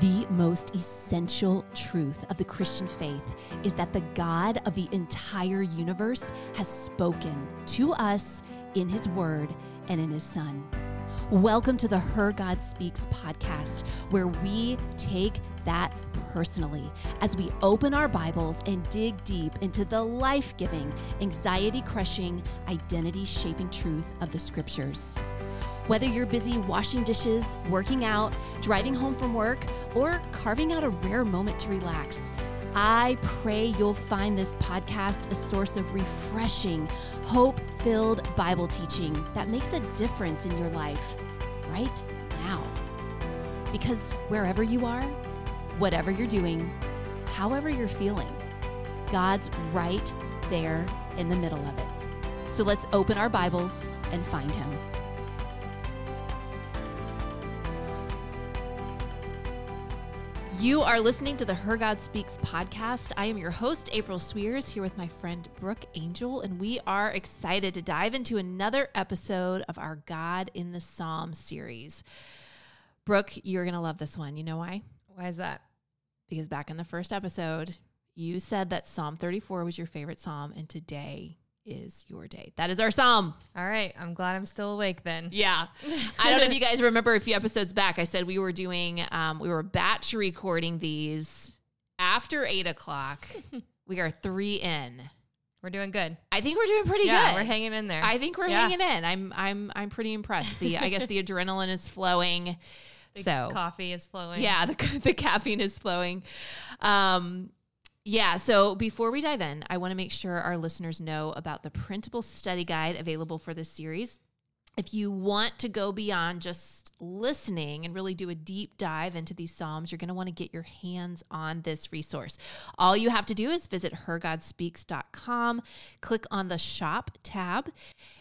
The most essential truth of the Christian faith is that the God of the entire universe has spoken to us in His Word and in His Son. Welcome to the Her God Speaks podcast, where we take that personally as we open our Bibles and dig deep into the life giving, anxiety crushing, identity shaping truth of the scriptures. Whether you're busy washing dishes, working out, driving home from work, or carving out a rare moment to relax, I pray you'll find this podcast a source of refreshing, hope filled Bible teaching that makes a difference in your life right now. Because wherever you are, whatever you're doing, however you're feeling, God's right there in the middle of it. So let's open our Bibles and find Him. You are listening to the Her God Speaks podcast. I am your host, April Sweers, here with my friend Brooke Angel, and we are excited to dive into another episode of our God in the Psalm series. Brooke, you're going to love this one. You know why? Why is that? Because back in the first episode, you said that Psalm 34 was your favorite psalm, and today is your day. That is our psalm. All right. I'm glad I'm still awake then. Yeah. I don't know if you guys remember a few episodes back. I said we were doing, um, we were batch recording these after eight o'clock. we are three in. We're doing good. I think we're doing pretty yeah, good. we're hanging in there. I think we're Yeah. hanging in. I'm, I'm, I'm pretty impressed. The, I guess the adrenaline is flowing. The so coffee is flowing. yeah, the, the caffeine is flowing. Um, yeah, so before we dive in, I want to make sure our listeners know about the printable study guide available for this series. If you want to go beyond just listening and really do a deep dive into these Psalms, you're going to want to get your hands on this resource. All you have to do is visit hergodspeaks.com, click on the shop tab.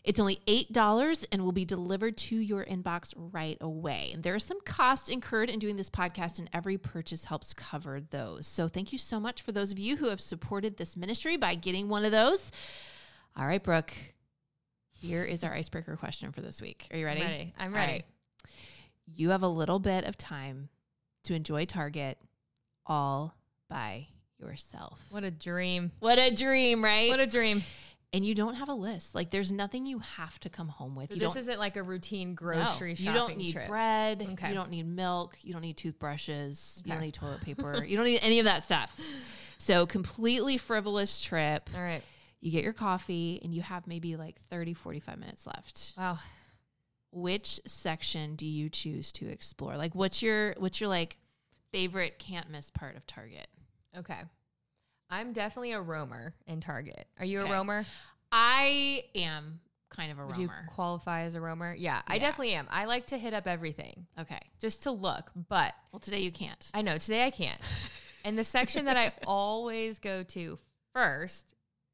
It's only $8 and will be delivered to your inbox right away. And there is some cost incurred in doing this podcast, and every purchase helps cover those. So thank you so much for those of you who have supported this ministry by getting one of those. All right, Brooke. Here is our icebreaker question for this week. Are you ready? I'm ready. I'm ready. right. You have a little bit of time to enjoy Target all by yourself. What a dream. What a dream, right? What a dream. and you don't have a list. Like there's nothing you have to come home with. So you this isn't like a routine no, grocery shopping You don't need trip. bread. Okay. You don't need milk. You don't need toothbrushes. You don't need toilet paper. you don't need any of that stuff. So completely frivolous trip. All right. You get your coffee and you have maybe like 30, 45 minutes left. Wow. Which section do you choose to explore? Like what's your what's your like favorite can't miss part of Target? Okay. I'm definitely a roamer in Target. Are you Okay. a roamer? I am kind of a Would you roamer. qualify as a roamer? Yeah, I definitely am. I like to hit up everything Okay. just to look, but Well, today you can't. I know today I can't. and the section that I always go to first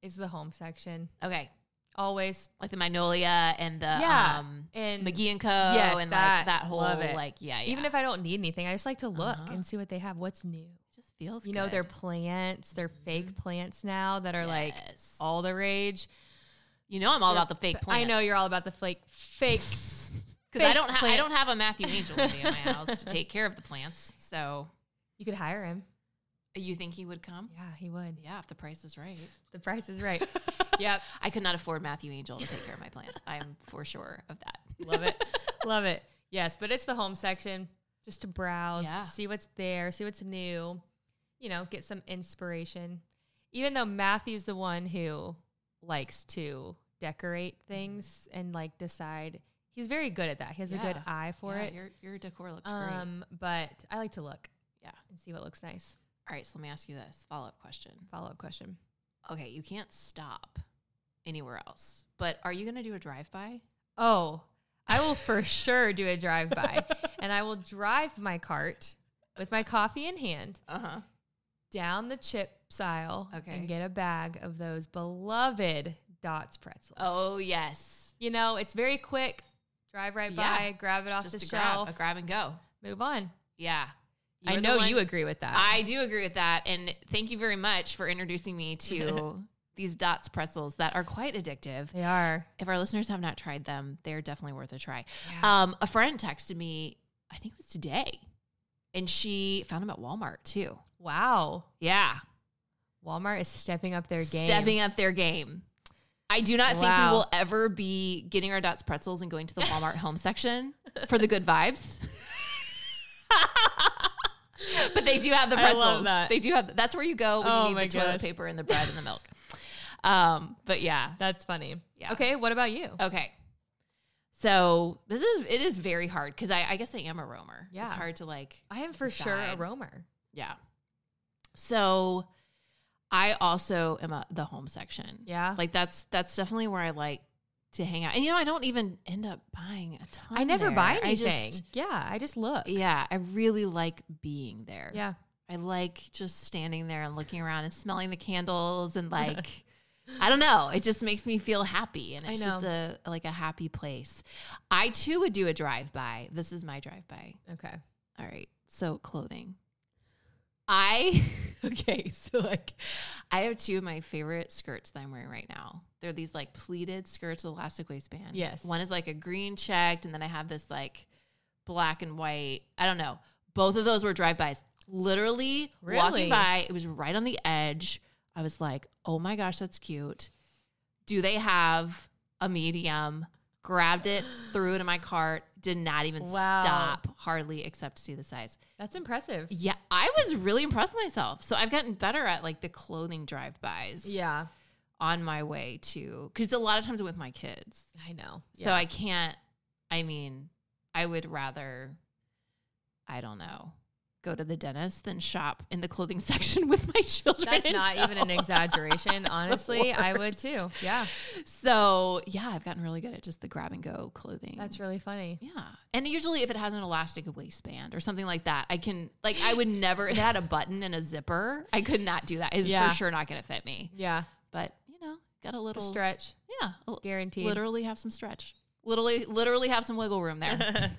is the home section. Okay. Always. Like the Magnolia and the Yeah. um And McGee and Co. Yes, and that. like that whole Love it. like yeah, yeah. even if I don't need anything, I just like to look Uh-huh. and see what they have. What's new? it just feels You know, good. Mm-hmm. plants, they're fake plants now that are like all the rage. you know I'm all They're- about the fake plants. I know you're all about the fake fake. because I don't ha- I don't have a Matthew Angel in my house to take care of the plants. So You could hire him. You think he would come? Yeah, he would. Yeah, if the price is right. The price is right. yep. I could not afford Matthew Angel to take care of my plants. I am for sure of that. Love it. Love it. Yes, but it's the home section just to browse, Yeah. see what's there, see what's new, you know, get some inspiration. Even though Matthew's the one who likes to decorate things and like decide, he's very good at that. He has a good eye for Yeah, it. Your your decor looks great. Um, but I like to look Yeah. and see what looks nice. All right, so let me ask you this follow up question. Follow up question. Okay, you can't stop anywhere else, but are you going to do a drive by? Oh, I will for sure do a drive by and I will drive my cart with my coffee in hand Uh huh. down the chips aisle Okay. and get a bag of those beloved Dots pretzels. Oh yes, You know, it's very quick. Drive right Yeah. by, grab it off just the a shelf, grab, a grab and go. move on. Yeah, You're the know you agree with that. I do agree with that, and thank you very much for introducing me to these Dots pretzels that are quite addictive. they are. If our listeners have not tried them, they're definitely worth a try. Yeah. Um, a friend texted me, I think it was today, and she found them at Walmart too. Wow. Yeah, Walmart is stepping up their game. stepping up their game. I do not think we will ever be getting our Dots pretzels and going to the Walmart home section for the good vibes. but they do have the pretzels. I love that. They do have. That's where you go when Oh you need the toilet gosh. paper and the bread and the milk. Um, but yeah, That's funny. Yeah. Okay, what about you? Okay. So this is it is very hard because I, I guess I am a roamer. Yeah. It's hard to like I am for sure a roamer. yeah. So I also am a the home section. Yeah. Like that's that's definitely where I like to hang out. And you know, I don't even end up buying a ton. I never there. buy I anything. just yeah, I just look. yeah, I really like being there. Yeah. I like just standing there and looking around and smelling the candles and like I don't know. It just makes me feel happy and I it's just a like a happy place. I too would do a drive by. This is my drive by. Okay. All right. So clothing. I okay, so like I have two of my favorite skirts that I'm wearing right now. They're these like pleated skirts with elastic waistband. Yes. One is like a green checked, and then I have this like black and white. I don't know. Both of those were drive-bys. Literally Really? walking by, it was right on the edge. I was like, oh my gosh, that's cute. Do they have a medium? Grabbed it, threw it in my cart, did not even Wow. stop hardly except to see the size. That's impressive. Yeah, I was really impressed with myself. So I've gotten better at like the clothing drive-bys Yeah. on my way to because a lot of times I'm with my kids. I know. So I can't I mean, I would rather I don't know, go to the dentist than shop in the clothing section with my children. That's not even an exaggeration. Honestly, I would too. Yeah. So, yeah, I've gotten really good at just the grab and go clothing. That's really funny. Yeah. And usually if it has an elastic waistband or something like that, I can like I would never if it had a button and a zipper, I could not do that. It's Yeah. for sure not gonna fit me. Yeah. But you know, got a A little stretch. Yeah. a- Guaranteed. Literally have some stretch. Literally literally have some wiggle room there.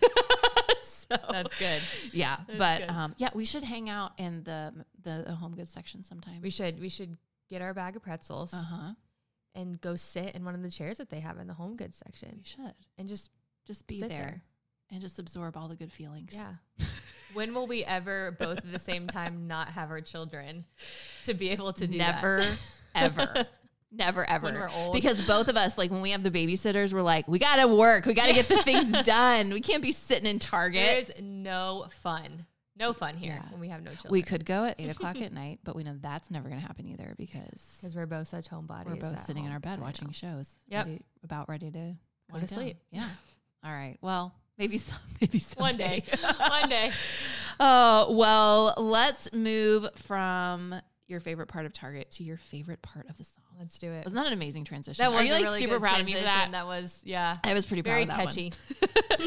so That's good. yeah. That's but good. um yeah, we should hang out in the the, the home goods section sometime. We should we should get our bag of pretzels uh-huh. and go sit in one of the chairs that they have in the home goods section We should. and just Just be there, there. and just absorb all the good feelings. Yeah. when will we ever both at the same time not have our children to be able to do that? Never, ever. Never ever. When we're old. Because both of us, like when we have the babysitters, we're like, we gotta work. We gotta get the things done. We can't be sitting in Target. There is no fun. No fun here Yeah. when we have no children. We could go at eight o'clock at night, but we know that's never gonna happen either because because we're both such homebodies. we're both sitting in our bed watching shows. Yep. ready- about ready to Go to sleep. Yeah. All right. Well, maybe some, maybe One someday. day. One day. Oh, well, let's move from your favorite part of Target to your favorite part of the song. Let's do it. Wasn't that an amazing transition? That was Are you like really super proud of me for that? That was yeah. I was pretty Very proud of that one.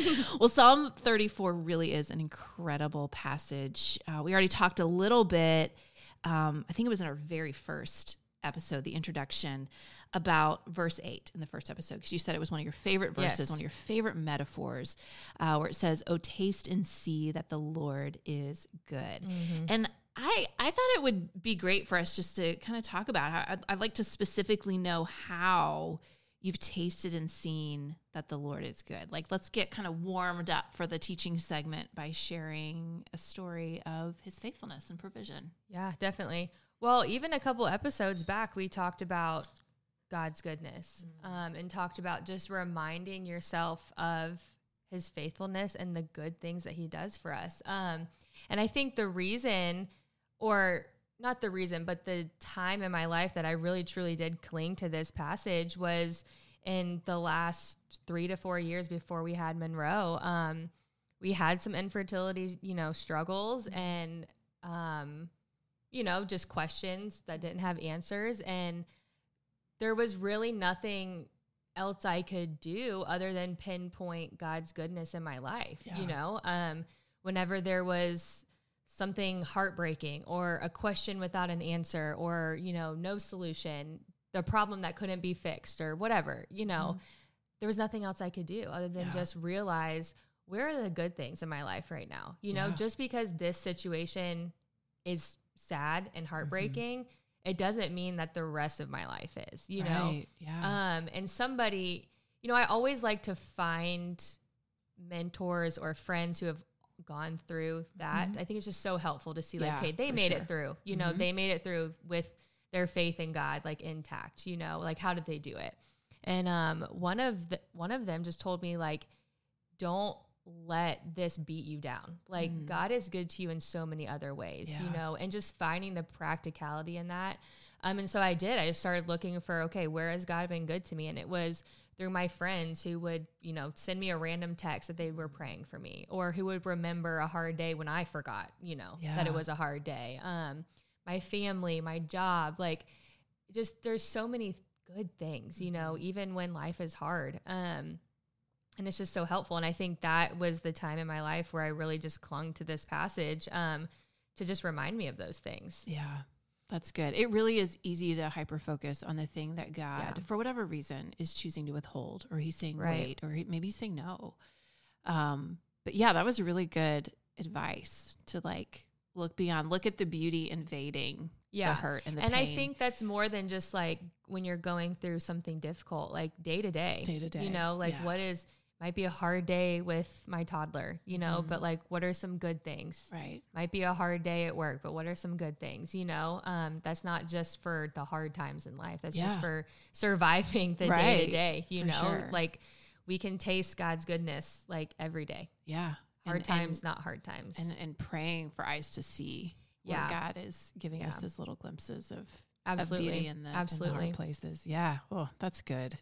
catchy. well, Psalm 34 really is an incredible passage. Uh, we already talked a little bit, um, I think it was in our very first episode, the introduction, about verse 8 in the first episode, because you said it was one of your favorite verses, Yes. one of your favorite metaphors, uh, where it says, Oh, taste and see that the Lord is good. Mm-hmm. And I, I thought it would be great for us just to kind of talk about how I'd, I'd like to specifically know how you've tasted and seen that the Lord is good. Like, let's get kind of warmed up for the teaching segment by sharing a story of his faithfulness and provision. Yeah, definitely. Well, even a couple episodes back, we talked about God's goodness um, and talked about just reminding yourself of his faithfulness and the good things that he does for us. Um, and I think the reason, or not the reason, but the time in my life that I really truly did cling to this passage was in the last three to four years before we had Monroe. Um, we had some infertility, you know, struggles and, um, you know, just questions that didn't have answers. And there was really nothing else I could do other than pinpoint God's goodness in my life. Yeah. You know, um, whenever there was something heartbreaking or a question without an answer or, you know, no solution, the problem that couldn't be fixed or whatever, you know, there was nothing else I could do other than Yeah. just realize where are the good things in my life right now? You know, Yeah. just because this situation is sad and heartbreaking, it doesn't mean that the rest of my life is, you know? Yeah. Um, and somebody, you know, I always like to find mentors or friends who have gone through that, Mhm. I think it's just so helpful to see like, Yeah, okay, they made sure. it through. You know, Mhm. they made it through with their faith in God like intact. You know, like how did they do it? And um, one of the one of them just told me like, don't let this beat you down. Like Mm. God is good to you in so many other ways, you know, and just finding the practicality in that. Um, and so I did. I just started looking for okay, where has God been good to me? And it was through my friends who would, you know, send me a random text that they were praying for me, or who would remember a hard day when I forgot, you know, that it was a hard day. Um, my family, my job, like just there's so many good things, you know, even when life is hard. Um, and it's just so helpful. And I think that was the time in my life where I really just clung to this passage um, to just remind me of those things. Yeah. That's good. It really is easy to hyper focus on the thing that God, Yeah. for whatever reason, is choosing to withhold, or He's saying Right. wait, or he, maybe He's saying no. Um, but yeah, that was really good advice to like look beyond, look at the beauty invading the hurt and the and I think that's more than just like when you're going through something difficult, like day to day. Day to day, You know, like yeah. what is might be a hard day with my toddler, you know, Mhm. but like what are some good things? right. Might be a hard day at work, but what are some good things? You know, um, that's not just for the hard times in life. That's just for surviving the day to day. You for know, sure. like we can taste God's goodness like every day. Yeah. Hard And- times, and, not hard times. and and praying for eyes to see Yeah. God is giving us Yeah. those little glimpses of absolutely, of beauty in the, in the absolutely. hard places. Yeah. Oh, that's good.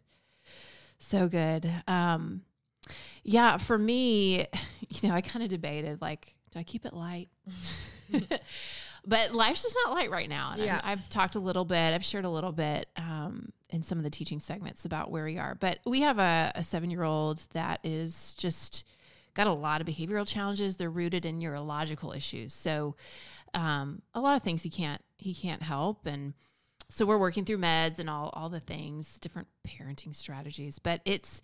So good. Um, yeah, for me, you know, I kind of debated like, do I keep it light? but life's just not light right now. And Yeah. I've talked a little bit, I've shared a little bit um, in some of the teaching segments about where we are. But we have a, a seven year old that is just got a lot of behavioral challenges. They're rooted in neurological issues. So um, a lot of things he can't he can't help and so we're working through meds and all all the things different parenting strategies but it's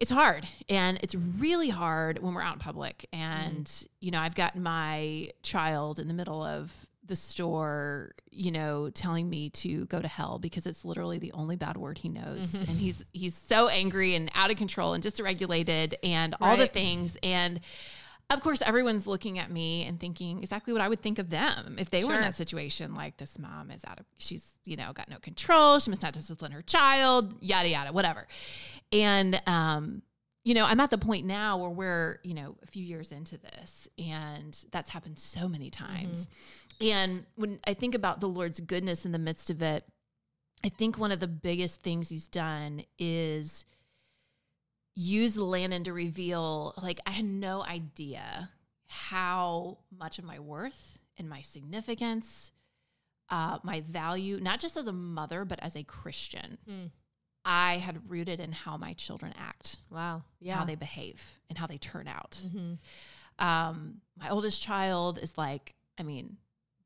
it's hard and it's really hard when we're out in public. And mm. you know i've got my child in the middle of the store you know telling me to go to hell because it's literally the only bad word he knows. Mm-hmm. And he's he's so angry and out of control and dysregulated and all the things. And of course everyone's looking at me and thinking exactly what i would think of them if they were in that situation like this mom is out of she's you know got no control she must not discipline her child yada yada whatever. And um you know i'm at the point now where we're you know a few years into this and that's happened so many times. And when i think about the lord's goodness in the midst of it i think one of the biggest things he's done is use landon to reveal like i had no idea how much of my worth and my significance uh, my value not just as a mother but as a christian Mm. i had rooted in how my children act Wow. Yeah. how they behave and how they turn out hmm um my oldest child is like i mean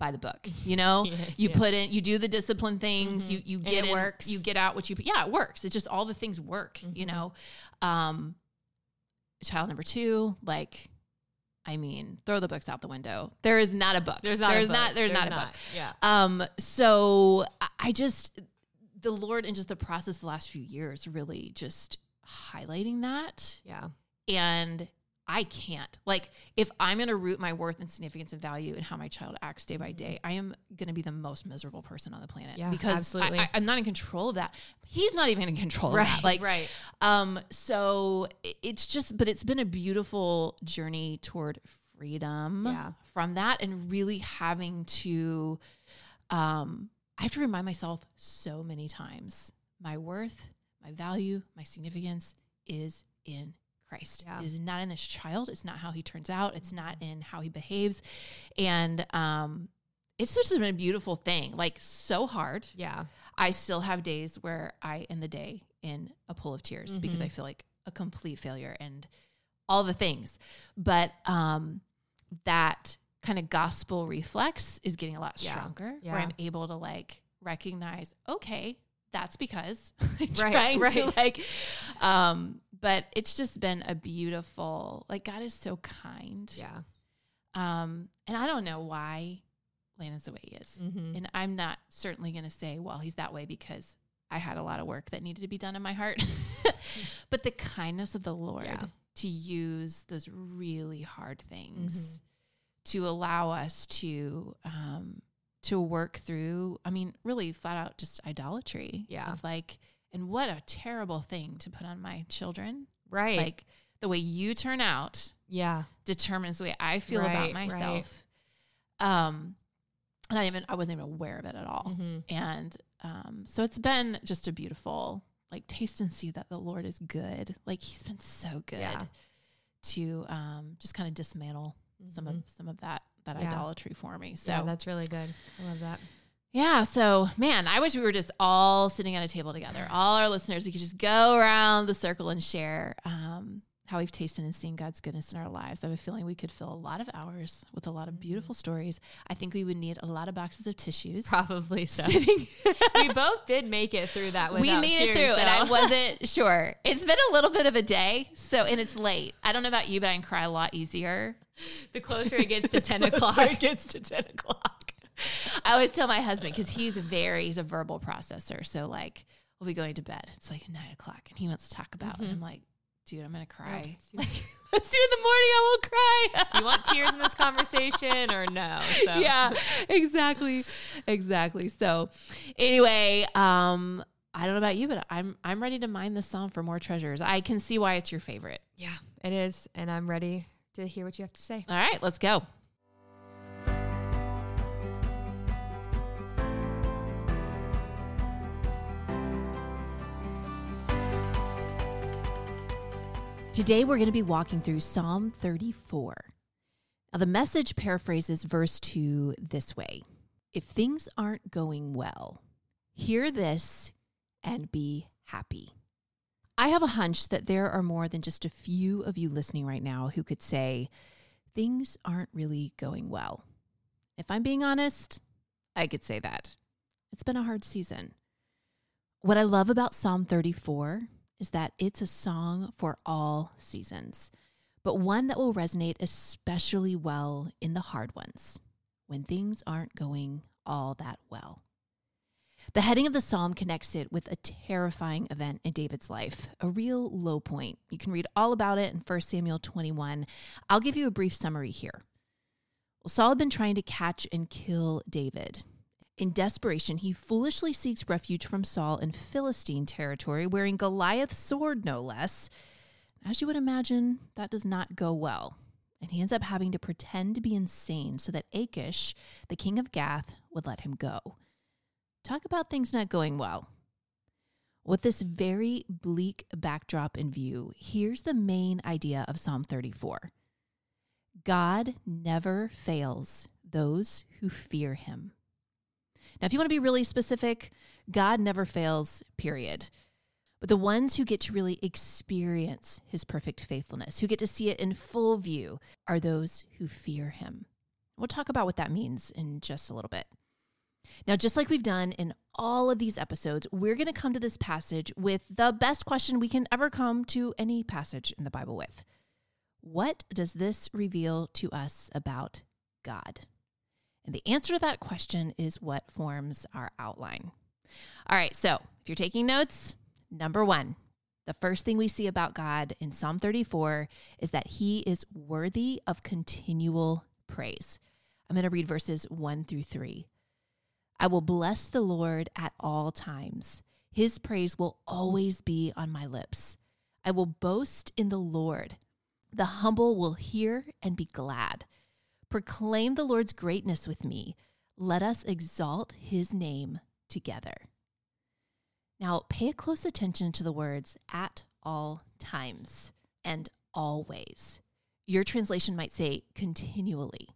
by the book you know Yes, you yeah. put in you do the discipline things Mhm. you you And get it in, works. you get out what you yeah it works it's just all the things work you Mhm. know um child number two like i mean throw the books out the window there is not a book There's not. there's not there's, not a book Yeah. um so I- i just the lord in just the process the last few years really just highlighting that Yeah. and I can't. Like, if I'm going to root my worth and significance and value in how my child acts day by day, I am going to be the most miserable person on the planet. Mm-hmm. Yeah, because absolutely. I, am not in control of that. He's not even in control of Right. that. Like, right. um, so it's just, but it's been a beautiful journey toward freedom Yeah. from that and really having to, um, I have to remind myself so many times my worth, my value, my significance is in Christ. Yeah. It is not in this child. It's not how he turns out. It's not in how he behaves. And, um, it's just been a beautiful thing, like so hard. Yeah. I still have days where I end the day in a pool of tears because Mhm. I feel like a complete failure and all the things. But um, that kind of gospel reflex is getting a lot Yeah. stronger Yeah. where I'm able to like recognize, okay, that's because I'm Right, trying to right. like, um, but it's just been a beautiful, like God is so kind. Yeah. Um, and I don't know why Landon's the way he is. Mm-hmm. And I'm not certainly going to say, well, he's that way because I had a lot of work that needed to be done in my heart. but the kindness of the Lord Yeah. to use those really hard things to allow us to um, to work through. I mean, really flat out just idolatry. Yeah. Of like, and what a terrible thing to put on my children. Right. Like the way you turn out yeah. determines the way I feel Right, about right. myself. Um, and I even I wasn't even aware of it at all. hmm And um, so it's been just a beautiful like taste and see that the Lord is good. Like He's been so good Yeah. to um, just kind of dismantle some of some of that that Yeah. idolatry for me. So yeah, that's really good. I love that. yeah, so man, I wish we were just all sitting at a table together. All our listeners, we could just go around the circle and share um, how we've tasted and seen God's goodness in our lives. I have a feeling we could fill a lot of hours with a lot of beautiful stories. I think we would need a lot of boxes of tissues. Probably so. We both did make it through that. we made it tears, through, and I wasn't sure. It's been a little bit of a day, so and it's late. I don't know about you, but I can cry a lot easier the closer it gets to ten closer o'clock. it gets to 10 o'clock. I always tell my husband because he's a very he's a verbal processor. So like we'll be going to bed. It's like nine o'clock and he wants to talk about and I'm like, dude, I'm gonna cry. Oh, like, let's do it in the morning, I won't cry. Do you want tears in this conversation or no? So. yeah, exactly. Exactly. So anyway, um, I don't know about you, but I'm I'm ready to mine this song for more treasures. I can see why it's your favorite. Yeah, it is, and I'm ready to hear what you have to say. All right, let's go. Today we're going to be walking through Psalm 34. Now, the message paraphrases verse 2 this way If things aren't going well, hear this and be happy. I have a hunch that there are more than just a few of you listening right now who could say, things aren't really going well. If I'm being honest, I could say that. It's been a hard season. What I love about Psalm 34 is that it's a song for all seasons, but one that will resonate especially well in the hard ones when things aren't going all that well. The heading of the psalm connects it with a terrifying event in David's life, a real low point. You can read all about it in 1 Samuel 21. I'll give you a brief summary here. Well, Saul had been trying to catch and kill David. In desperation, he foolishly seeks refuge from Saul in Philistine territory, wearing Goliath's sword, no less. As you would imagine, that does not go well. And he ends up having to pretend to be insane so that Achish, the king of Gath, would let him go. Talk about things not going well. With this very bleak backdrop in view, here's the main idea of Psalm 34 God never fails those who fear him. Now, if you want to be really specific, God never fails, period. But the ones who get to really experience his perfect faithfulness, who get to see it in full view, are those who fear him. We'll talk about what that means in just a little bit. Now, just like we've done in all of these episodes, we're going to come to this passage with the best question we can ever come to any passage in the Bible with What does this reveal to us about God? And the answer to that question is what forms our outline. All right, so if you're taking notes, number one, the first thing we see about God in Psalm 34 is that he is worthy of continual praise. I'm going to read verses one through three. I will bless the Lord at all times. His praise will always be on my lips. I will boast in the Lord. The humble will hear and be glad. Proclaim the Lord's greatness with me. Let us exalt his name together. Now, pay close attention to the words at all times and always. Your translation might say continually.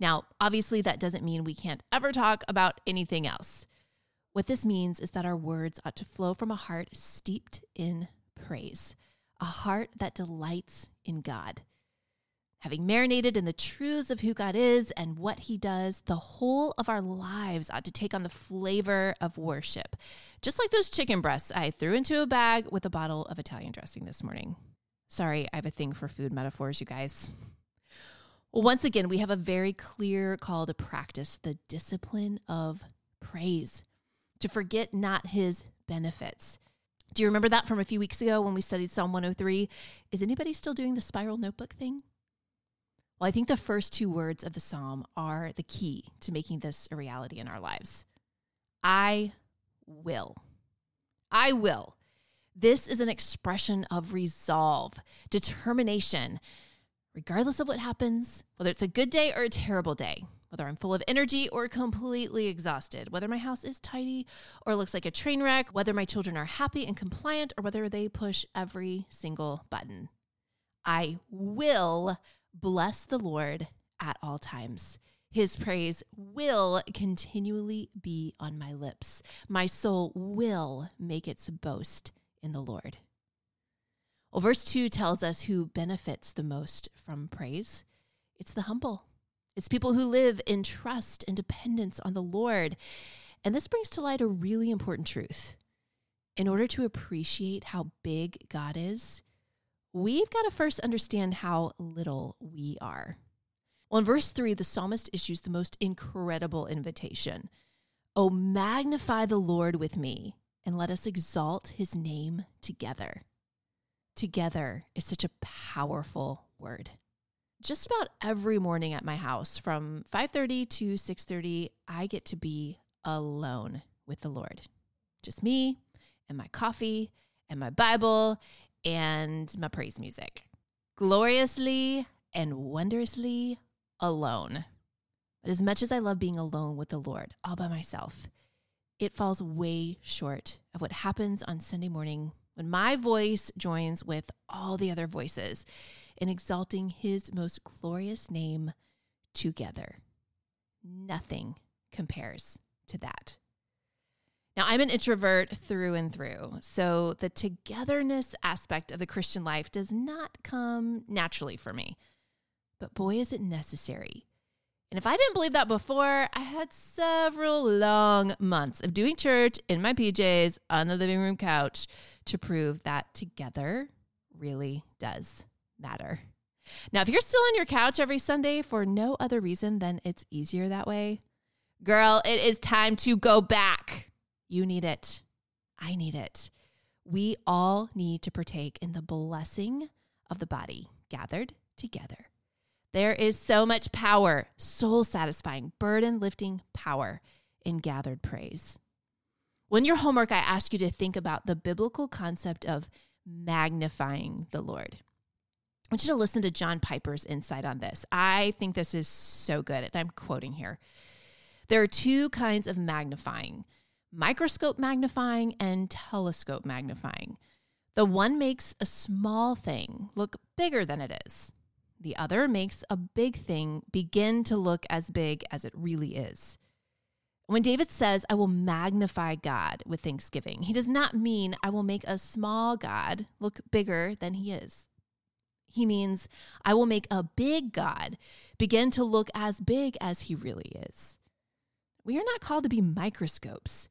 Now, obviously, that doesn't mean we can't ever talk about anything else. What this means is that our words ought to flow from a heart steeped in praise, a heart that delights in God. Having marinated in the truths of who God is and what he does, the whole of our lives ought to take on the flavor of worship. Just like those chicken breasts I threw into a bag with a bottle of Italian dressing this morning. Sorry, I have a thing for food metaphors, you guys. Once again, we have a very clear call to practice the discipline of praise, to forget not his benefits, Do you remember that from a few weeks ago when we studied Psalm 103? Is anybody still doing the spiral notebook thing? Well, I think the first two words of the psalm are the key to making this a reality in our lives. I will. I will. This is an expression of resolve, determination, regardless of what happens, whether it's a good day or a terrible day, whether I'm full of energy or completely exhausted, whether my house is tidy or looks like a train wreck, whether my children are happy and compliant or whether they push every single button. I will bless the Lord at all times. His praise will continually be on my lips. My soul will make its boast in the Lord. Well, verse 2 tells us who benefits the most from praise it's the humble, it's people who live in trust and dependence on the Lord. And this brings to light a really important truth. In order to appreciate how big God is, we've got to first understand how little we are. Well, in verse 3, the psalmist issues the most incredible invitation Oh, magnify the Lord with me, and let us exalt his name together. Together is such a powerful word. Just about every morning at my house from 5:30 to 6:30, I get to be alone with the Lord. Just me and my coffee and my Bible and my praise music. Gloriously and wondrously alone. But as much as I love being alone with the Lord, all by myself, it falls way short of what happens on Sunday morning when my voice joins with all the other voices in exalting his most glorious name together. Nothing compares to that. Now, I'm an introvert through and through, so the togetherness aspect of the Christian life does not come naturally for me. But boy, is it necessary. And if I didn't believe that before, I had several long months of doing church in my PJs on the living room couch to prove that together really does matter. Now, if you're still on your couch every Sunday for no other reason than it's easier that way, girl, it is time to go back. You need it. I need it. We all need to partake in the blessing of the body gathered together. There is so much power, soul satisfying, burden lifting power in gathered praise. When your homework, I ask you to think about the biblical concept of magnifying the Lord. I want you to listen to John Piper's insight on this. I think this is so good, and I'm quoting here. There are two kinds of magnifying microscope magnifying and telescope magnifying. The one makes a small thing look bigger than it is. The other makes a big thing begin to look as big as it really is. When David says, I will magnify God with thanksgiving, he does not mean I will make a small God look bigger than he is. He means I will make a big God begin to look as big as he really is. We are not called to be microscopes.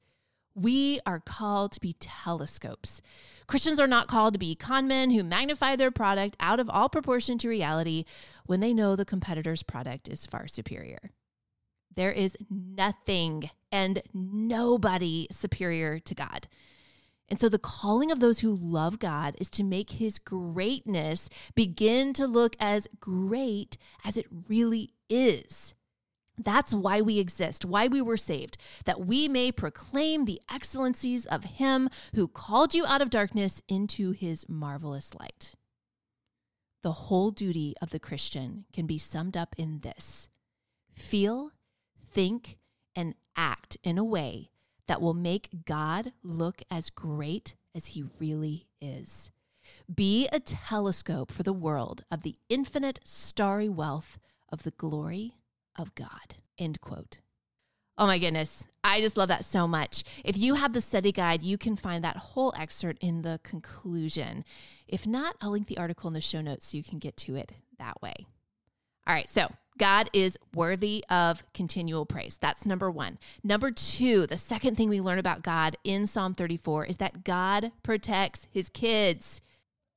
We are called to be telescopes. Christians are not called to be conmen who magnify their product out of all proportion to reality when they know the competitor's product is far superior. There is nothing and nobody superior to God. And so the calling of those who love God is to make his greatness begin to look as great as it really is. That's why we exist, why we were saved, that we may proclaim the excellencies of Him who called you out of darkness into His marvelous light. The whole duty of the Christian can be summed up in this feel, think, and act in a way that will make God look as great as He really is. Be a telescope for the world of the infinite starry wealth of the glory of God. End quote. Oh my goodness. I just love that so much. If you have the study guide, you can find that whole excerpt in the conclusion. If not, I'll link the article in the show notes so you can get to it that way. All right, so God is worthy of continual praise. That's number one. Number two, the second thing we learn about God in Psalm 34 is that God protects his kids.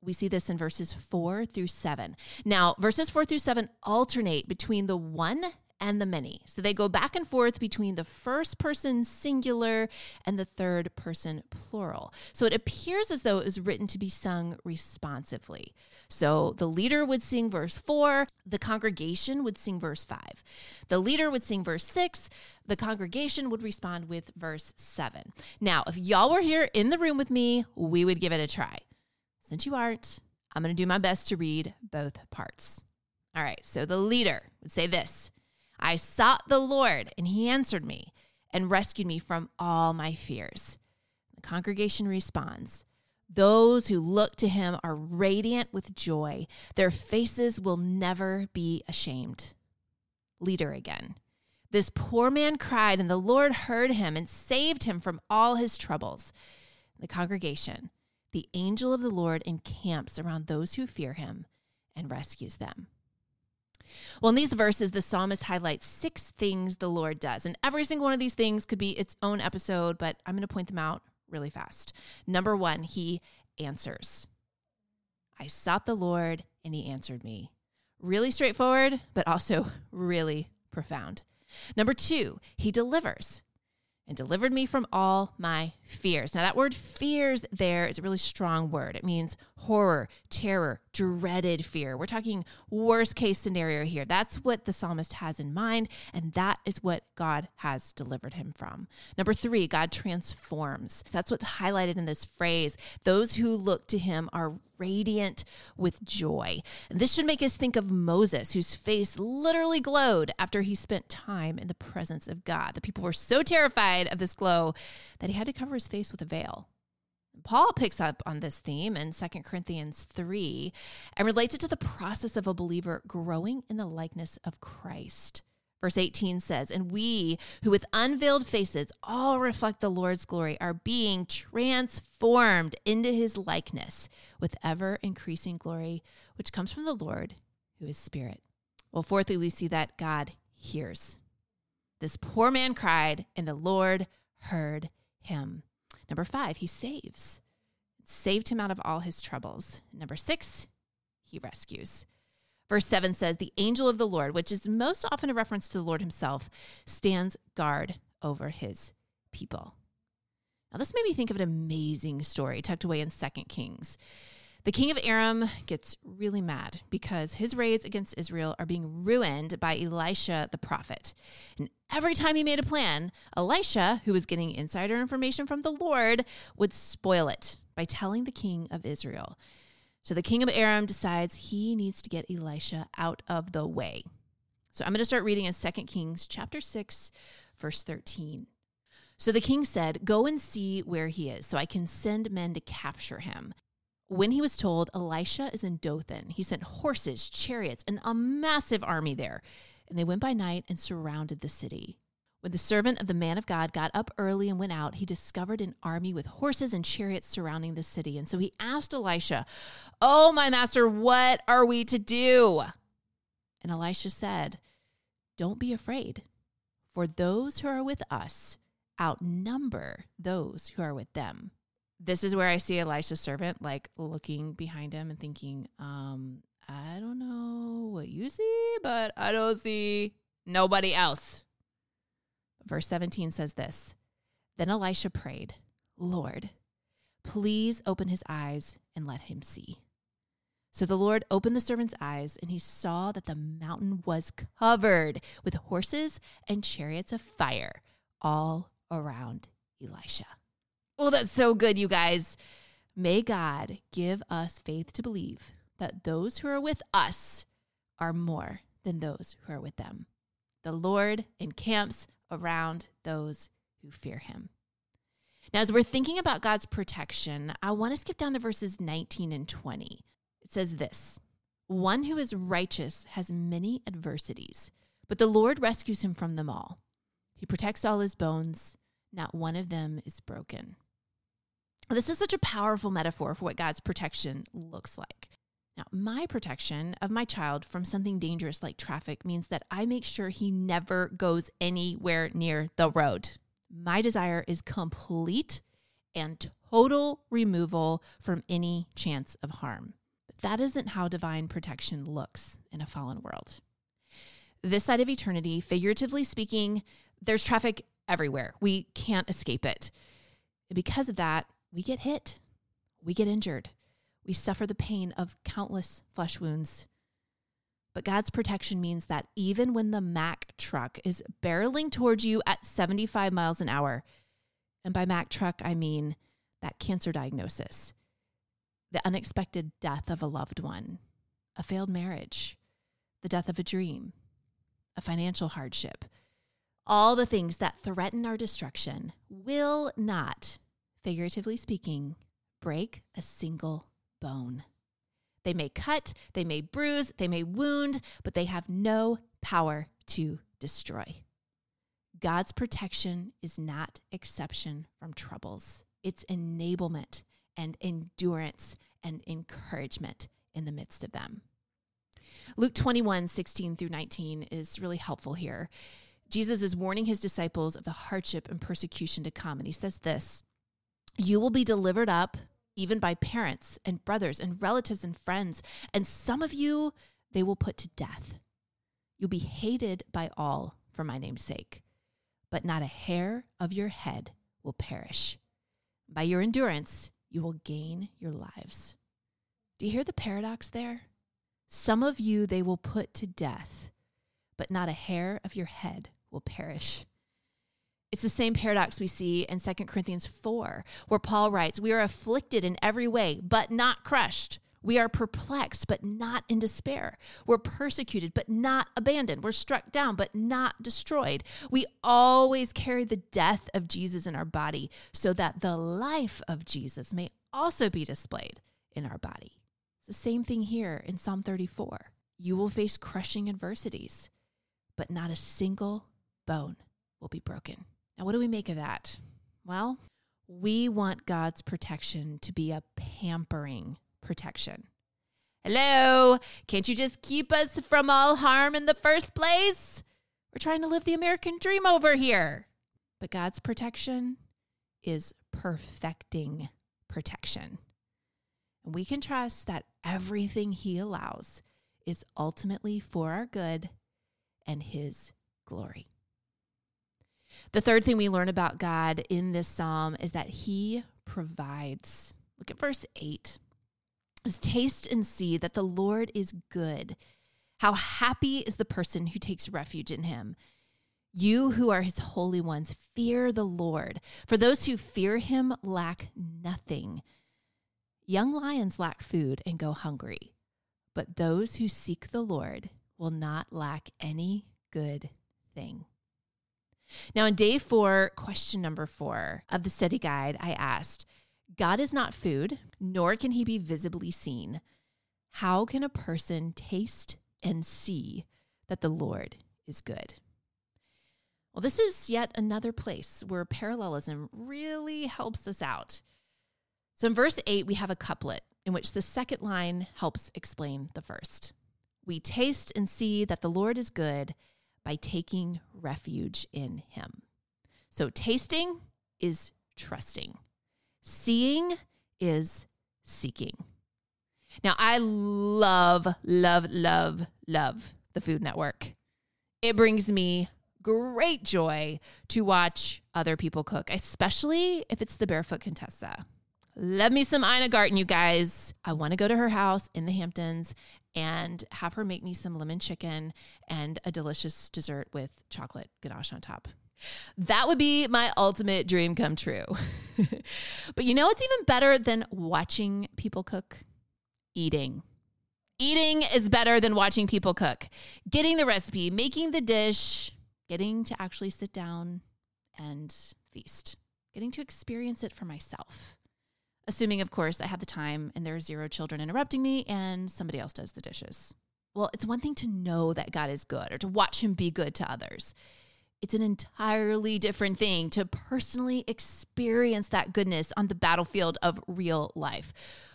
We see this in verses four through seven. Now, verses four through seven alternate between the one and the many. So they go back and forth between the first person singular and the third person plural. So it appears as though it was written to be sung responsively. So the leader would sing verse 4, the congregation would sing verse 5. The leader would sing verse 6, the congregation would respond with verse 7. Now, if y'all were here in the room with me, we would give it a try. Since you aren't, I'm going to do my best to read both parts. All right, so the leader would say this I sought the Lord, and he answered me and rescued me from all my fears. The congregation responds Those who look to him are radiant with joy, their faces will never be ashamed. Leader again. This poor man cried, and the Lord heard him and saved him from all his troubles. The congregation, the angel of the Lord encamps around those who fear him and rescues them. Well, in these verses, the psalmist highlights six things the Lord does. And every single one of these things could be its own episode, but I'm going to point them out really fast. Number one, he answers. I sought the Lord and he answered me. Really straightforward, but also really profound. Number two, he delivers and delivered me from all my fears. Now, that word fears there is a really strong word. It means horror, terror, dreaded fear. We're talking worst case scenario here. That's what the psalmist has in mind, and that is what God has delivered him from. Number three, God transforms. That's what's highlighted in this phrase. Those who look to him are radiant with joy. And this should make us think of Moses, whose face literally glowed after he spent time in the presence of God. The people were so terrified of this glow that he had to cover his face with a veil. Paul picks up on this theme in 2 Corinthians 3 and relates it to the process of a believer growing in the likeness of Christ. Verse 18 says, And we who with unveiled faces all reflect the Lord's glory are being transformed into his likeness with ever increasing glory, which comes from the Lord who is Spirit. Well, fourthly, we see that God hears. This poor man cried, and the Lord heard him. Number five, he saves. Saved him out of all his troubles. Number six, he rescues. Verse 7 says, The angel of the Lord, which is most often a reference to the Lord himself, stands guard over his people. Now, this made me think of an amazing story tucked away in Second Kings. The king of Aram gets really mad because his raids against Israel are being ruined by Elisha the prophet. And every time he made a plan, Elisha, who was getting insider information from the Lord, would spoil it by telling the king of Israel. So the king of Aram decides he needs to get Elisha out of the way. So I'm going to start reading in 2 Kings chapter 6 verse 13. So the king said, "Go and see where he is, so I can send men to capture him." When he was told Elisha is in Dothan, he sent horses, chariots, and a massive army there. And they went by night and surrounded the city. When the servant of the man of God got up early and went out, he discovered an army with horses and chariots surrounding the city. And so he asked Elisha, Oh, my master, what are we to do? And Elisha said, Don't be afraid, for those who are with us outnumber those who are with them this is where I see Elisha's servant like looking behind him and thinking, um, I don't know what you see, but I don't see nobody else. Verse 17 says this Then Elisha prayed, Lord, please open his eyes and let him see. So the Lord opened the servant's eyes, and he saw that the mountain was covered with horses and chariots of fire all around Elisha. Oh, that's so good, you guys. May God give us faith to believe that those who are with us are more than those who are with them. The Lord encamps around those who fear him. Now, as we're thinking about God's protection, I want to skip down to verses 19 and 20. It says this One who is righteous has many adversities, but the Lord rescues him from them all. He protects all his bones, not one of them is broken. This is such a powerful metaphor for what God's protection looks like. Now, my protection of my child from something dangerous like traffic means that I make sure he never goes anywhere near the road. My desire is complete and total removal from any chance of harm. But that isn't how divine protection looks in a fallen world. this side of eternity, figuratively speaking, there's traffic everywhere. We can't escape it. And because of that, we get hit, we get injured, we suffer the pain of countless flesh wounds. But God's protection means that even when the Mack truck is barreling towards you at 75 miles an hour, and by Mack truck, I mean that cancer diagnosis, the unexpected death of a loved one, a failed marriage, the death of a dream, a financial hardship, all the things that threaten our destruction will not, figuratively speaking, break a single bone. They may cut, they may bruise, they may wound, but they have no power to destroy. God's protection is not exception from troubles. It's enablement and endurance and encouragement in the midst of them. Luke 21, 16 through 19 is really helpful here. Jesus is warning his disciples of the hardship and persecution to come. And he says this You will be delivered up even by parents and brothers and relatives and friends. And some of you they will put to death. You'll be hated by all for my name's sake, but not a hair of your head will perish. By your endurance, you will gain your lives. Do you hear the paradox there? Some of you they will put to death, but not a hair of your head will perish. It's the same paradox we see in 2 Corinthians 4, where Paul writes, We are afflicted in every way, but not crushed. We are perplexed, but not in despair. We're persecuted, but not abandoned. We're struck down, but not destroyed. We always carry the death of Jesus in our body so that the life of Jesus may also be displayed in our body. It's the same thing here in Psalm 34. You will face crushing adversities, but not a single bone will be broken. Now, what do we make of that? Well, we want God's protection to be a pampering protection. Hello, can't you just keep us from all harm in the first place? We're trying to live the American dream over here. But God's protection is perfecting protection. And we can trust that everything He allows is ultimately for our good and His glory. The third thing we learn about God in this psalm is that He provides. Look at verse 8. Is taste and see that the Lord is good. How happy is the person who takes refuge in him. You who are his holy ones, fear the Lord. For those who fear him lack nothing. Young lions lack food and go hungry, but those who seek the Lord will not lack any good thing. Now, in day four, question number four of the study guide, I asked God is not food, nor can he be visibly seen. How can a person taste and see that the Lord is good? Well, this is yet another place where parallelism really helps us out. So in verse 8, we have a couplet in which the second line helps explain the first. We taste and see that the Lord is good by taking refuge in him. So tasting is trusting, seeing is seeking. Now, I love, love, love, love the Food Network. It brings me great joy to watch other people cook, especially if it's the Barefoot Contessa. Love me some Ina Garten, you guys. I want to go to her house in the Hamptons and have her make me some lemon chicken and a delicious dessert with chocolate ganache on top. That would be my ultimate dream come true. but you know what's even better than watching people cook? Eating. Eating is better than watching people cook. Getting the recipe, making the dish, getting to actually sit down and feast, getting to experience it for myself. Assuming, of course, I have the time and there are zero children interrupting me and somebody else does the dishes. Well, it's one thing to know that God is good or to watch him be good to others. It's an entirely different thing to personally experience that goodness on the battlefield of real life.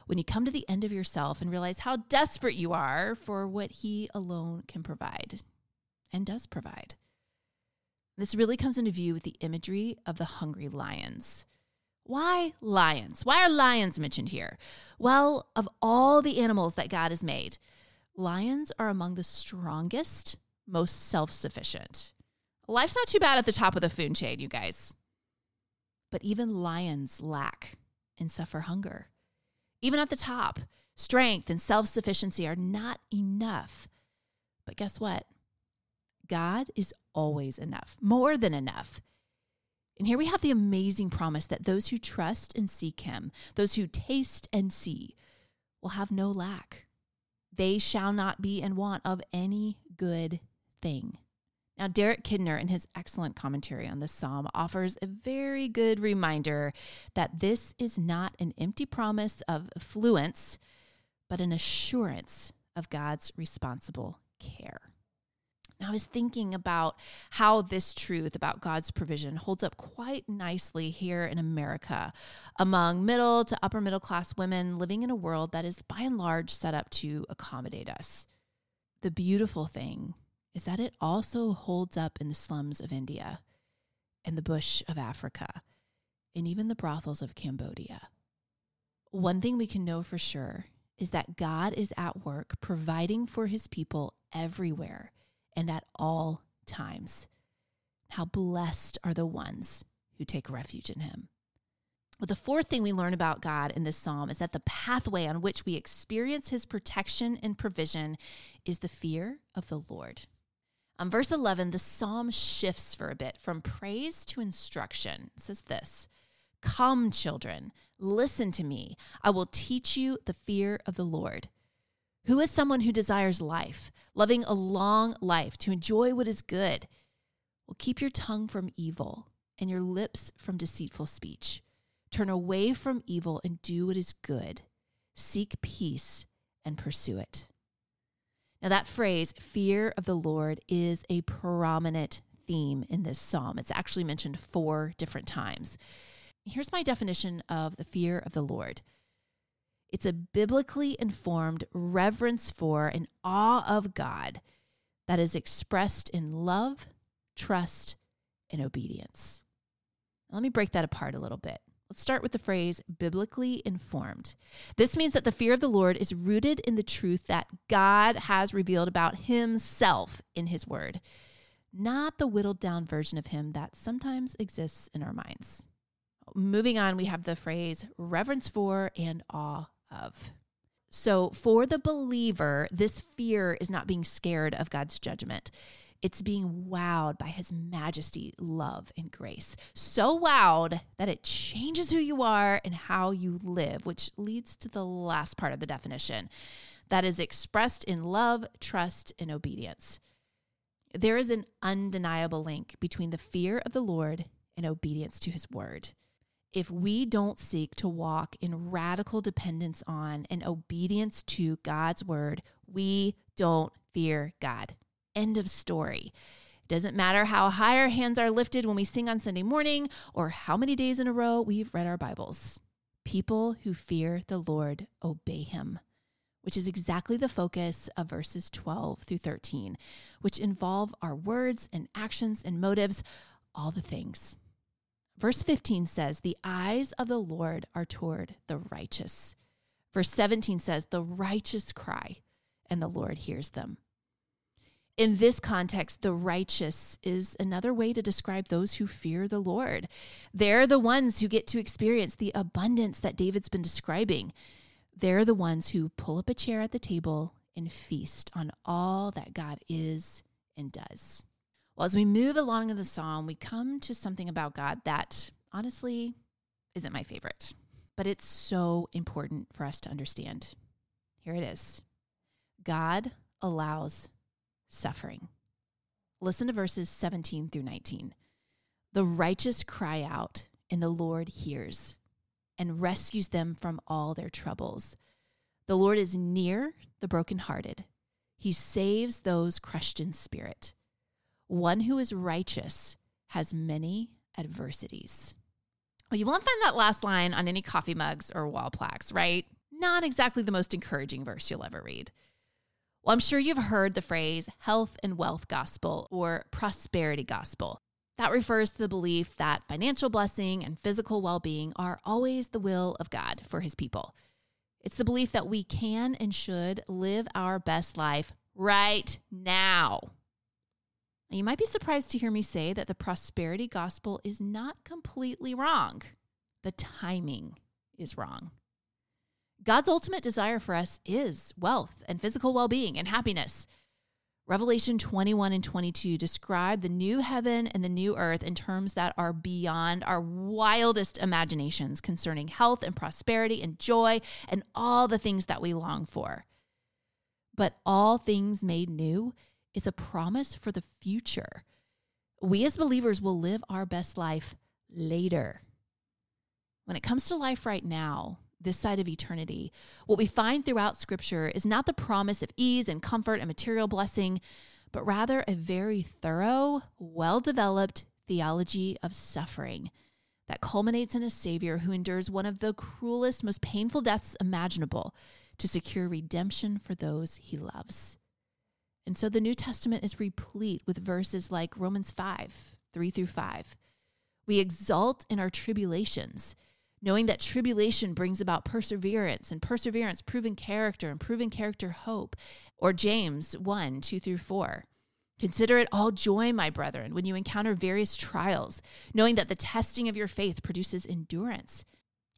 When you come to the end of yourself and realize how desperate you are for what He alone can provide and does provide. This really comes into view with the imagery of the hungry lions. Why lions? Why are lions mentioned here? Well, of all the animals that God has made, lions are among the strongest, most self sufficient. Life's not too bad at the top of the food chain, you guys. But even lions lack and suffer hunger. Even at the top, strength and self sufficiency are not enough. But guess what? God is always enough, more than enough. And here we have the amazing promise that those who trust and seek Him, those who taste and see, will have no lack. They shall not be in want of any good thing. Now, Derek Kidner, in his excellent commentary on this psalm, offers a very good reminder that this is not an empty promise of affluence, but an assurance of God's responsible care. I was thinking about how this truth about God's provision holds up quite nicely here in America among middle to upper middle class women living in a world that is by and large set up to accommodate us. The beautiful thing is that it also holds up in the slums of India and the bush of Africa and even the brothels of Cambodia. One thing we can know for sure is that God is at work providing for his people everywhere and at all times. How blessed are the ones who take refuge in him. But the fourth thing we learn about God in this psalm is that the pathway on which we experience his protection and provision is the fear of the Lord. On verse 11, the psalm shifts for a bit from praise to instruction. It says this Come, children, listen to me. I will teach you the fear of the Lord. Who is someone who desires life, loving a long life to enjoy what is good? Well, keep your tongue from evil and your lips from deceitful speech. Turn away from evil and do what is good. Seek peace and pursue it. Now, that phrase, fear of the Lord, is a prominent theme in this psalm. It's actually mentioned four different times. Here's my definition of the fear of the Lord it's a biblically informed reverence for and awe of God that is expressed in love, trust, and obedience. Let me break that apart a little bit. Let's start with the phrase biblically informed. This means that the fear of the Lord is rooted in the truth that God has revealed about himself in his word, not the whittled down version of him that sometimes exists in our minds. Moving on, we have the phrase reverence for and awe of. So, for the believer, this fear is not being scared of God's judgment. It's being wowed by his majesty, love, and grace. So wowed that it changes who you are and how you live, which leads to the last part of the definition that is expressed in love, trust, and obedience. There is an undeniable link between the fear of the Lord and obedience to his word if we don't seek to walk in radical dependence on and obedience to God's word, we don't fear God. End of story. It doesn't matter how high our hands are lifted when we sing on Sunday morning or how many days in a row we've read our Bibles. People who fear the Lord obey him, which is exactly the focus of verses 12 through 13, which involve our words and actions and motives, all the things. Verse 15 says, The eyes of the Lord are toward the righteous. Verse 17 says, The righteous cry, and the Lord hears them. In this context, the righteous is another way to describe those who fear the Lord. They're the ones who get to experience the abundance that David's been describing. They're the ones who pull up a chair at the table and feast on all that God is and does. Well, as we move along in the psalm, we come to something about God that honestly isn't my favorite, but it's so important for us to understand. Here it is God allows suffering. Listen to verses 17 through 19. The righteous cry out, and the Lord hears and rescues them from all their troubles. The Lord is near the brokenhearted, He saves those crushed in spirit. One who is righteous has many adversities. Well, you won't find that last line on any coffee mugs or wall plaques, right? Not exactly the most encouraging verse you'll ever read. Well, I'm sure you've heard the phrase health and wealth gospel or prosperity gospel. That refers to the belief that financial blessing and physical well being are always the will of God for his people. It's the belief that we can and should live our best life right now You might be surprised to hear me say that the prosperity gospel is not completely wrong. The timing is wrong. God's ultimate desire for us is wealth and physical well being and happiness. Revelation 21 and 22 describe the new heaven and the new earth in terms that are beyond our wildest imaginations concerning health and prosperity and joy and all the things that we long for. But all things made new is a promise for the future. We as believers will live our best life later. When it comes to life right now, this side of eternity. What we find throughout Scripture is not the promise of ease and comfort and material blessing, but rather a very thorough, well developed theology of suffering that culminates in a Savior who endures one of the cruelest, most painful deaths imaginable to secure redemption for those he loves. And so the New Testament is replete with verses like Romans 5 3 through 5. We exult in our tribulations knowing that tribulation brings about perseverance, and perseverance, proven character, and proven character, hope. Or James 1 2 through 4. Consider it all joy, my brethren, when you encounter various trials, knowing that the testing of your faith produces endurance.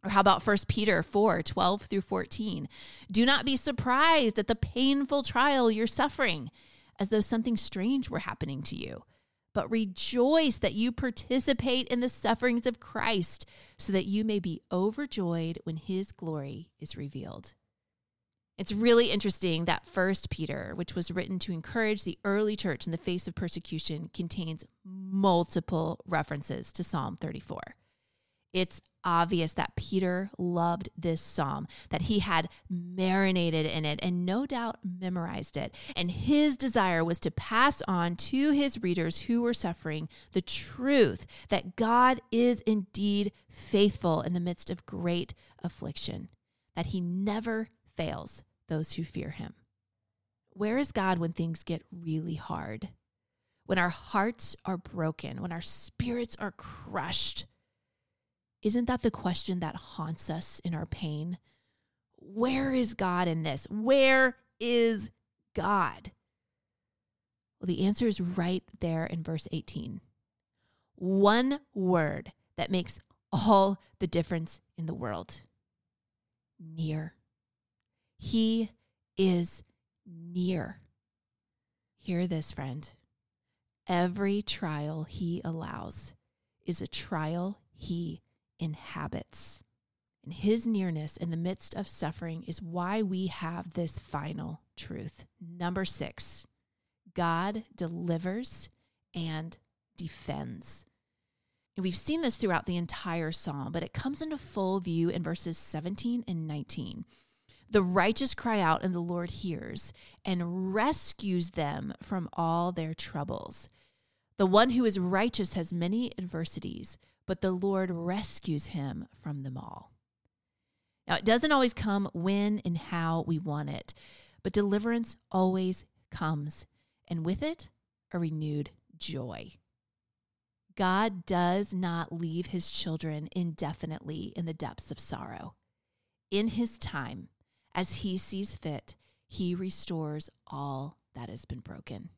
Or how about 1 Peter 4 12 through 14? Do not be surprised at the painful trial you're suffering, as though something strange were happening to you but rejoice that you participate in the sufferings of Christ, so that you may be overjoyed when his glory is revealed. It's really interesting that First Peter, which was written to encourage the early church in the face of persecution, contains multiple references to Psalm 34. It's obvious that Peter loved this psalm, that he had marinated in it and no doubt memorized it. And his desire was to pass on to his readers who were suffering the truth that God is indeed faithful in the midst of great affliction, that he never fails those who fear him. Where is God when things get really hard? When our hearts are broken, when our spirits are crushed, isn't that the question that haunts us in our pain? Where is God in this? Where is God? Well, the answer is right there in verse 18. One word that makes all the difference in the world near. He is near. Hear this, friend. Every trial he allows is a trial he inhabits. And his nearness in the midst of suffering is why we have this final truth. Number six, God delivers and defends. And we've seen this throughout the entire psalm, but it comes into full view in verses 17 and 19. The righteous cry out, and the Lord hears and rescues them from all their troubles. The one who is righteous has many adversities, but the Lord rescues him from them all. Now, it doesn't always come when and how we want it, but deliverance always comes, and with it, a renewed joy. God does not leave his children indefinitely in the depths of sorrow. In his time, as he sees fit, he restores all that has been broken.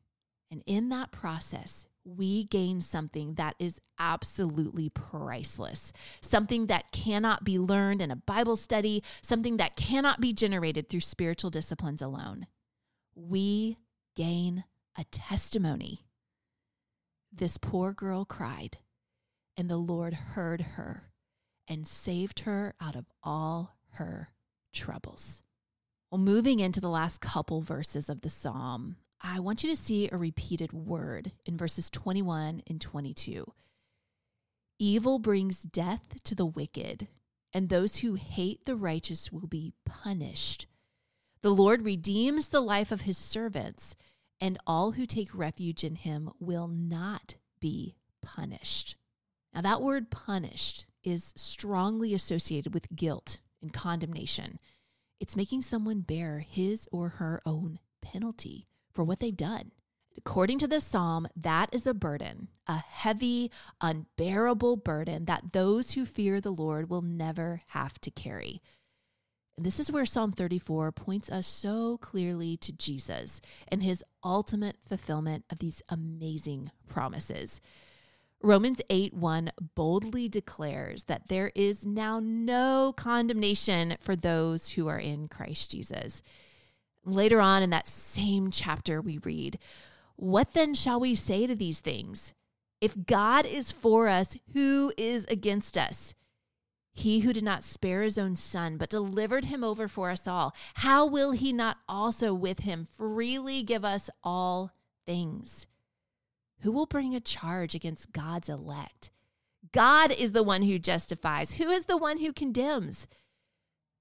And in that process, we gain something that is absolutely priceless, something that cannot be learned in a Bible study, something that cannot be generated through spiritual disciplines alone. We gain a testimony. This poor girl cried, and the Lord heard her and saved her out of all her troubles. Well, moving into the last couple verses of the psalm, I want you to see a repeated word in verses 21 and 22. Evil brings death to the wicked, and those who hate the righteous will be punished. The Lord redeems the life of his servants, and all who take refuge in him will not be punished. Now, that word punished is strongly associated with guilt and condemnation. It's making someone bear his or her own penalty for what they've done. According to this psalm, that is a burden, a heavy, unbearable burden that those who fear the Lord will never have to carry. And this is where Psalm 34 points us so clearly to Jesus and his ultimate fulfillment of these amazing promises. Romans 8 1 boldly declares that there is now no condemnation for those who are in Christ Jesus. Later on in that same chapter, we read, What then shall we say to these things? If God is for us, who is against us? He who did not spare his own son, but delivered him over for us all, how will he not also with him freely give us all things? Who will bring a charge against God's elect? God is the one who justifies. Who is the one who condemns?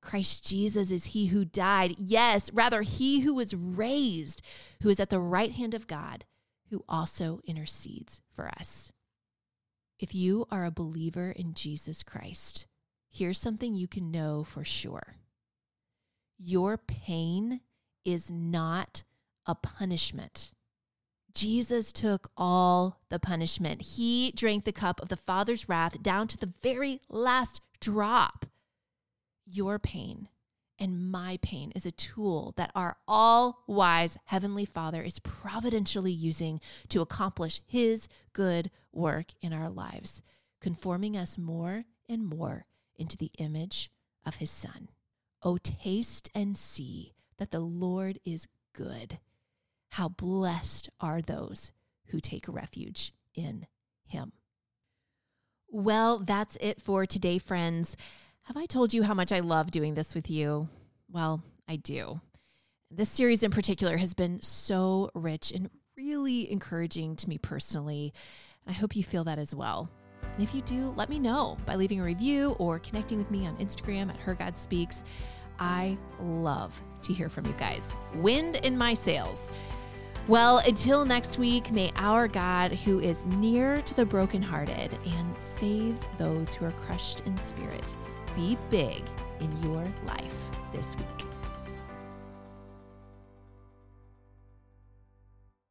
Christ Jesus is he who died. Yes, rather, he who was raised, who is at the right hand of God, who also intercedes for us. If you are a believer in Jesus Christ, here's something you can know for sure your pain is not a punishment. Jesus took all the punishment. He drank the cup of the Father's wrath down to the very last drop. Your pain and my pain is a tool that our all wise Heavenly Father is providentially using to accomplish His good work in our lives, conforming us more and more into the image of His Son. Oh, taste and see that the Lord is good. How blessed are those who take refuge in him. Well, that's it for today, friends. Have I told you how much I love doing this with you? Well, I do. This series in particular has been so rich and really encouraging to me personally. And I hope you feel that as well. And if you do, let me know by leaving a review or connecting with me on Instagram at Her God Speaks. I love to hear from you guys. Wind in my sails. Well, until next week, may our God, who is near to the brokenhearted and saves those who are crushed in spirit, be big in your life this week.